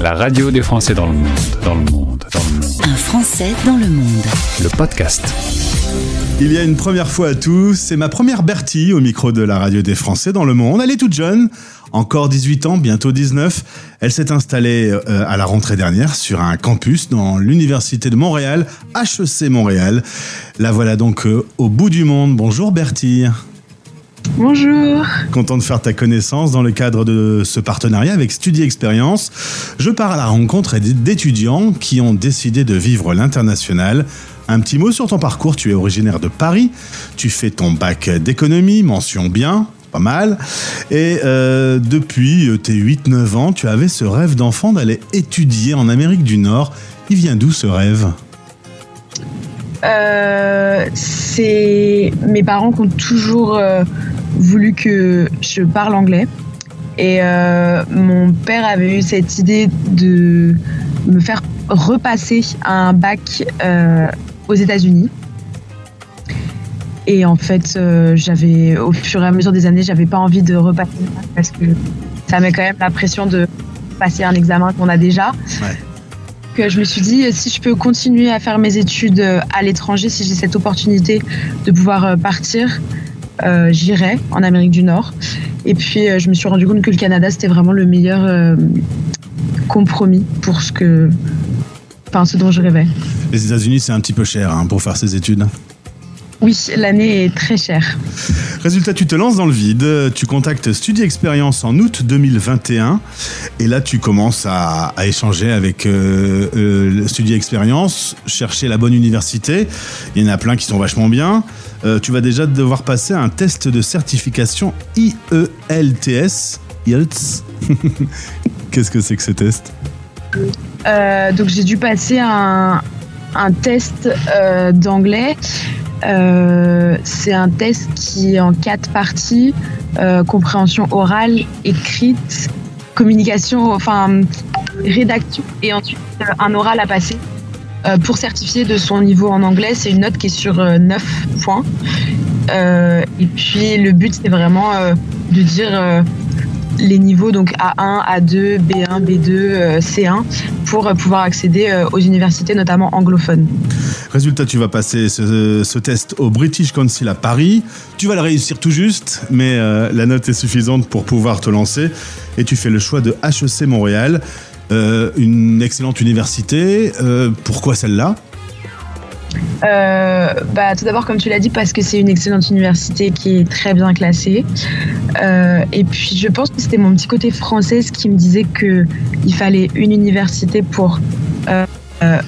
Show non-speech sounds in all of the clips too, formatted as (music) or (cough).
La radio des Français dans le monde, dans le monde, dans le monde. Un Français dans le monde. Le podcast. Il y a une première fois à tous, c'est ma première Bertie au micro de la radio des Français dans le monde. Elle est toute jeune, encore 18 ans, bientôt 19. Elle s'est installée euh, à la rentrée dernière sur un campus dans l'université de Montréal, HEC Montréal. La voilà donc euh, au bout du monde. Bonjour Bertie. Bonjour. Content de faire ta connaissance dans le cadre de ce partenariat avec Studi Expérience. Je pars à la rencontre d'étudiants qui ont décidé de vivre l'international. Un petit mot sur ton parcours. Tu es originaire de Paris. Tu fais ton bac d'économie, mention bien, pas mal. Et euh, depuis euh, tes 8-9 ans, tu avais ce rêve d'enfant d'aller étudier en Amérique du Nord. Il vient d'où ce rêve? Euh, C'est mes parents qui ont toujours euh, voulu que je parle anglais. Et euh, mon père avait eu cette idée de me faire repasser un bac euh, aux États-Unis. Et en fait, euh, j'avais, au fur et à mesure des années, j'avais pas envie de repasser parce que ça met quand même la pression de passer un examen qu'on a déjà. Ouais. Que je me suis dit, si je peux continuer à faire mes études à l'étranger, si j'ai cette opportunité de pouvoir partir, euh, j'irai en Amérique du Nord. Et puis, euh, je me suis rendu compte que le Canada, c'était vraiment le meilleur euh, compromis pour ce que, enfin, ce dont je rêvais. Les États-Unis, c'est un petit peu cher hein, pour faire ses études. Oui, l'année est très chère. Résultat, tu te lances dans le vide, tu contactes Studi Expérience en août 2021 et là tu commences à, échanger avec euh, euh, Studi Expérience, chercher la bonne université. Il y en a plein qui sont vachement bien. Euh, tu vas déjà devoir passer un test de certification IELTS. IELTS (laughs) Qu'est-ce que c'est que ce test? Euh, donc j'ai dû passer un, un test euh, d'anglais. Euh, c'est un test qui est en quatre parties euh, compréhension orale, écrite, communication, enfin rédaction et ensuite euh, un oral à passer. Pour certifier de son niveau en anglais, c'est une note qui est sur euh, 9 points. Et puis le but, c'est vraiment de dire les niveaux donc A1, A2, B1, B2, euh, C1 pour euh, pouvoir accéder euh, aux universités notamment anglophones. Résultat, tu vas passer ce, test au British Council à Paris. Tu vas le réussir tout juste, mais euh, la note est suffisante pour pouvoir te lancer. Et tu fais le choix de HEC Montréal, une excellente université. Pourquoi celle-là? Euh, bah, tout d'abord, comme tu l'as dit, parce que c'est une excellente université qui est très bien classée. Euh, et puis, je pense que c'était mon petit côté française qui me disait que il fallait une université pour euh, euh,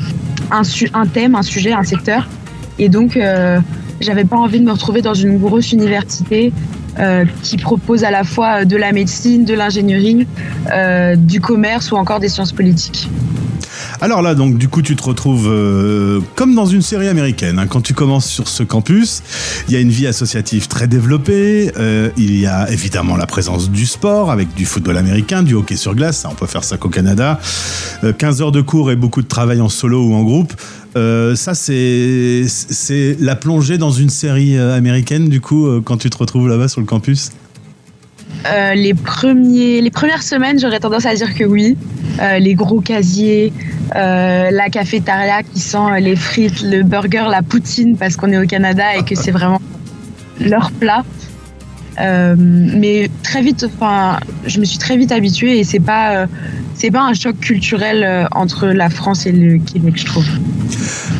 un, un thème, un sujet, un secteur. Et donc, j'avais pas envie de me retrouver dans une grosse université qui propose à la fois de la médecine, de l'ingénierie, du commerce ou encore des sciences politiques. Alors là, donc, du coup, tu te retrouves euh, comme dans une série américaine. hein. Quand tu commences sur ce campus, il y a une vie associative très développée. euh, il y a évidemment la présence du sport avec du football américain, du hockey sur glace. Ça, on peut faire ça qu'au Canada. Euh, 15 heures de cours et beaucoup de travail en solo ou en groupe. Euh, ça, c'est la plongée dans une série américaine, du coup, quand tu te retrouves là-bas sur le campus? Les, premiers, les premières semaines, j'aurais tendance à dire que oui. Euh, les gros casiers, euh, la cafétéria qui sent les frites, le burger, la poutine, parce qu'on est au Canada et que c'est vraiment leur plat. Euh, mais très vite, enfin, je me suis très vite habituée et c'est pas, c'est pas un choc culturel entre la France et le Québec, je trouve.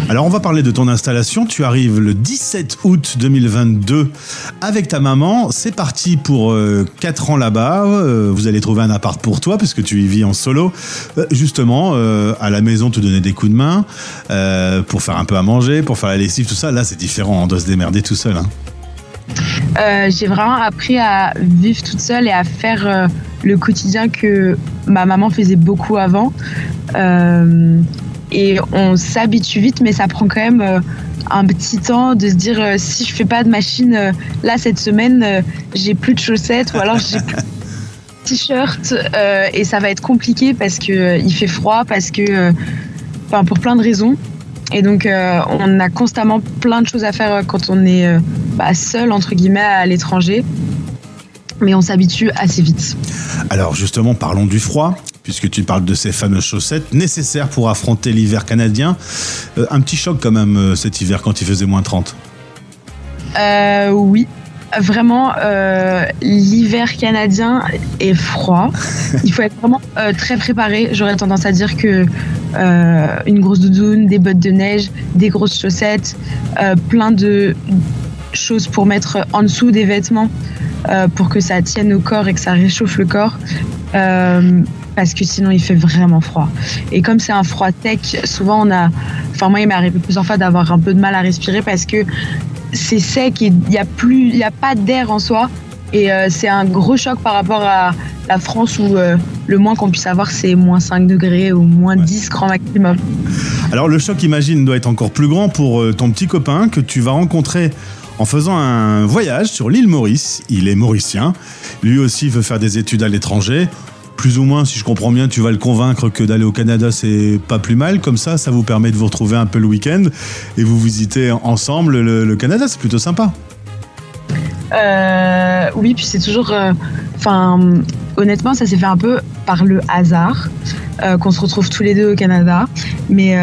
Alors on va parler de ton installation. Tu arrives le 17 août 2022 avec ta maman. C'est parti pour 4 ans là-bas. Euh, vous allez trouver un appart pour toi puisque tu y vis en solo. Euh, justement, euh, à la maison, te donner des coups de main euh, pour faire un peu à manger, pour faire la lessive, tout ça. Là, c'est différent. On doit se démerder tout seul. hein. Euh, j'ai vraiment appris à vivre toute seule et à faire euh, le quotidien que ma maman faisait beaucoup avant. Euh, et on s'habitue vite, mais ça prend quand même euh, un petit temps de se dire euh, si je fais pas de machine euh, là cette semaine, euh, j'ai plus de chaussettes ou alors j'ai plus de (laughs) t-shirt et ça va être compliqué parce que il fait froid, parce que, enfin pour plein de raisons. Et donc on a constamment plein de choses à faire quand on est bah, seul entre guillemets à l'étranger. Mais on s'habitue assez vite. Alors justement, parlons du froid. Puisque tu parles de ces fameuses chaussettes nécessaires pour affronter l'hiver canadien. Euh, un petit choc quand même euh, cet hiver quand il faisait moins 30. Euh, oui, vraiment, euh, l'hiver canadien est froid. (laughs) Il faut être vraiment euh, très préparé. J'aurais tendance à dire que euh, une grosse doudoune, des bottes de neige, des grosses chaussettes, plein de choses pour mettre en dessous des vêtements pour que ça tienne au corps et que ça réchauffe le corps. Euh, parce que sinon il fait vraiment froid. Et comme c'est un froid sec, souvent on a, enfin moi il m'est arrivé plusieurs fois d'avoir un peu de mal à respirer parce que c'est sec et il n'y a plus, il y a pas d'air en soi. Et euh, c'est un gros choc par rapport à la France où euh, le moins qu'on puisse avoir c'est moins 5 degrés ou moins 10 grand maximum. Alors le choc, imagine, doit être encore plus grand pour ton petit copain que tu vas rencontrer en faisant un voyage sur l'île Maurice. Il est mauricien. Lui aussi veut faire des études à l'étranger. Plus ou moins, si je comprends bien, tu vas le convaincre que d'aller au Canada, c'est pas plus mal. Comme ça, ça vous permet de vous retrouver un peu le week-end et vous visitez ensemble le, Canada. C'est plutôt sympa. Euh, oui, puis c'est toujours. euh, Enfin, honnêtement, ça s'est fait un peu par le hasard euh, qu'on se retrouve tous les deux au Canada. Mais,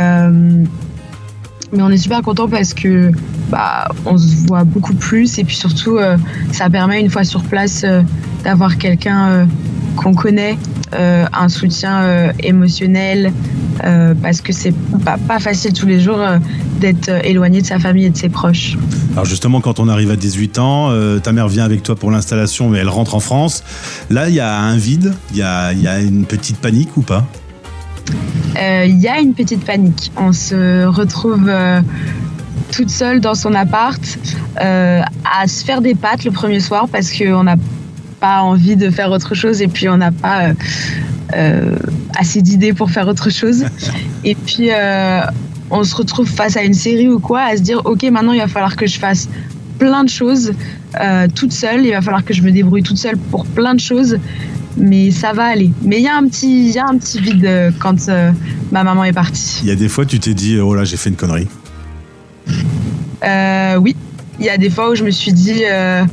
mais on est super content parce que bah, on se voit beaucoup plus et puis surtout, euh, ça permet une fois sur place euh, d'avoir quelqu'un euh, qu'on connaît, un soutien émotionnel. parce que c'est pas, pas facile tous les jours d'être éloigné de sa famille et de ses proches. Alors justement, quand on arrive à 18 ans, ta mère vient avec toi pour l'installation, mais elle rentre en France. Là, il y a un vide, il y a, y a une petite panique ou pas? Euh, il y a une petite panique. On se retrouve euh, toute seule dans son appart euh, à se faire des pâtes le premier soir parce qu'on n'a pas envie de faire autre chose et puis on n'a pas euh, euh, assez d'idées pour faire autre chose. (laughs) Et puis on se retrouve face à une série ou quoi à se dire ok maintenant il va falloir que je fasse plein de choses toute seule. Il va falloir que je me débrouille toute seule pour plein de choses mais ça va aller. Mais il y a un petit, y a un petit vide quand euh, ma maman est partie. Il y a des fois, tu t'es dit, oh là, j'ai fait une connerie. Euh, oui, il y a des fois où je me suis dit, euh,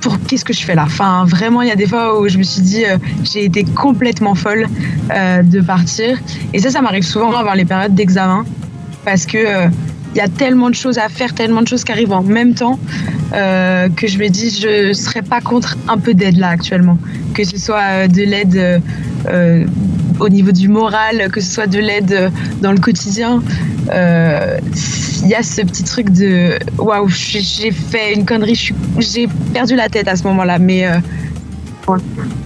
pour qu'est-ce que je fais là? Enfin, vraiment, il y a des fois où je me suis dit, euh, j'ai été complètement folle de partir. Et ça, ça m'arrive souvent avant les périodes d'examen, parce que il y a tellement de choses à faire, tellement de choses qui arrivent en même temps, que je me dis, je serais pas contre un peu d'aide là actuellement, que ce soit de l'aide. Au niveau du moral, que ce soit de l'aide euh, dans le quotidien, euh, il y a ce petit truc de waouh, j'ai fait une connerie, j'ai perdu la tête à ce moment-là. Mais euh,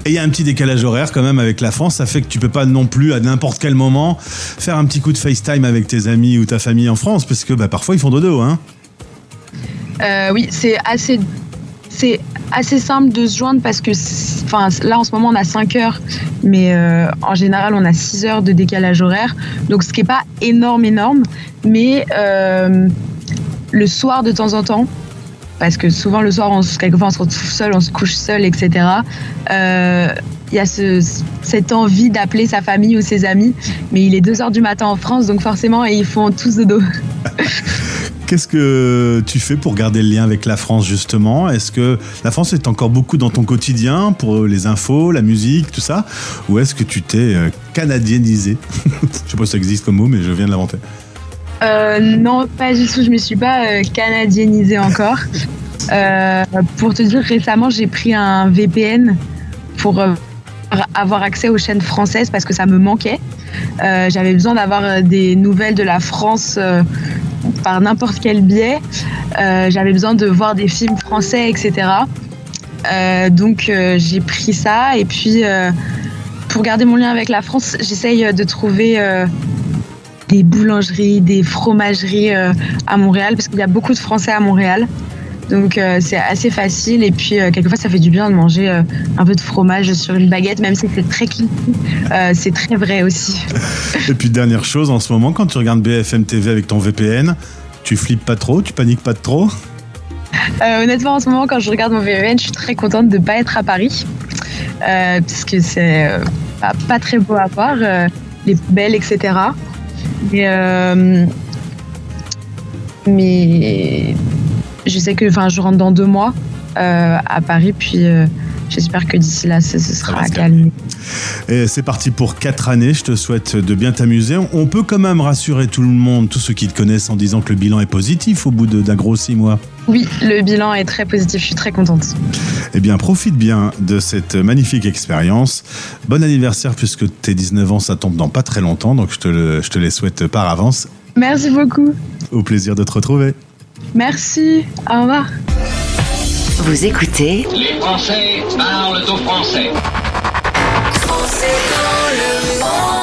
Et il y a un petit décalage horaire quand même avec la France, ça fait que tu peux pas non plus à n'importe quel moment faire un petit coup de FaceTime avec tes amis ou ta famille en France, parce que bah, parfois ils font dodo, hein. euh, oui, c'est assez, c'est assez simple de se joindre parce que, enfin, là en ce moment on a 5 heures, mais euh, en général on a 6 heures de décalage horaire, donc ce qui est pas énorme, énorme, mais euh, le soir de temps en temps. Parce que souvent le soir, on, se- quelquefois on se retrouve seul, on se couche seul, etc. Euh, Il y a ce, cette envie d'appeler sa famille ou ses amis, mais il est 2 heures du matin en France, donc forcément ils font tous de dos. (laughs) Qu'est-ce que tu fais pour garder le lien avec la France justement? Est-ce que la France est encore beaucoup dans ton quotidien pour les infos, la musique, tout ça? Ou est-ce que tu t'es euh, canadienisé (laughs) Je sais pas si ça existe comme mot, mais je viens de l'inventer. Euh, non, pas du tout. Je me suis pas euh, canadienisée encore. Euh, pour te dire, récemment, j'ai pris un VPN pour euh, avoir accès aux chaînes françaises parce que ça me manquait. Euh, J'avais besoin d'avoir euh, des nouvelles de la France euh, par n'importe quel biais. Euh, J'avais besoin de voir des films français, etc. Euh, donc euh, j'ai pris ça et puis pour garder mon lien avec la France, j'essaye de trouver des boulangeries, des fromageries à Montréal, parce qu'il y a beaucoup de Français à Montréal. Donc euh, c'est assez facile et puis euh, quelquefois ça fait du bien de manger euh, un peu de fromage sur une baguette, même si c'est très cliché. C'est très vrai aussi. Et puis dernière chose, en ce moment, quand tu regardes BFM TV avec ton VPN, tu flippes pas trop, tu paniques pas trop? Honnêtement, en ce moment, quand je regarde mon VPN, je suis très contente de ne pas être à Paris, parce que c'est pas, pas très beau à voir, les poubelles, etc. Mais, mais je sais que enfin, je rentre dans deux mois euh, à Paris, puis euh, j'espère que d'ici là, ce, sera se calmé. Et c'est parti pour 4 années. Je te souhaite de bien t'amuser. On peut quand même rassurer tout le monde, tous ceux qui te connaissent, en disant que le bilan est positif au bout d'un gros 6 mois. Oui, le bilan est très positif, je suis très contente. Eh bien, profite bien de cette magnifique expérience. Bon anniversaire, puisque tes 19 ans, ça tombe dans pas très longtemps. Donc, je te, le- je te les souhaite par avance. Merci beaucoup. Au plaisir de te retrouver. Merci. Au revoir. Vous écoutez Les Français parlent au français. Français dans le monde.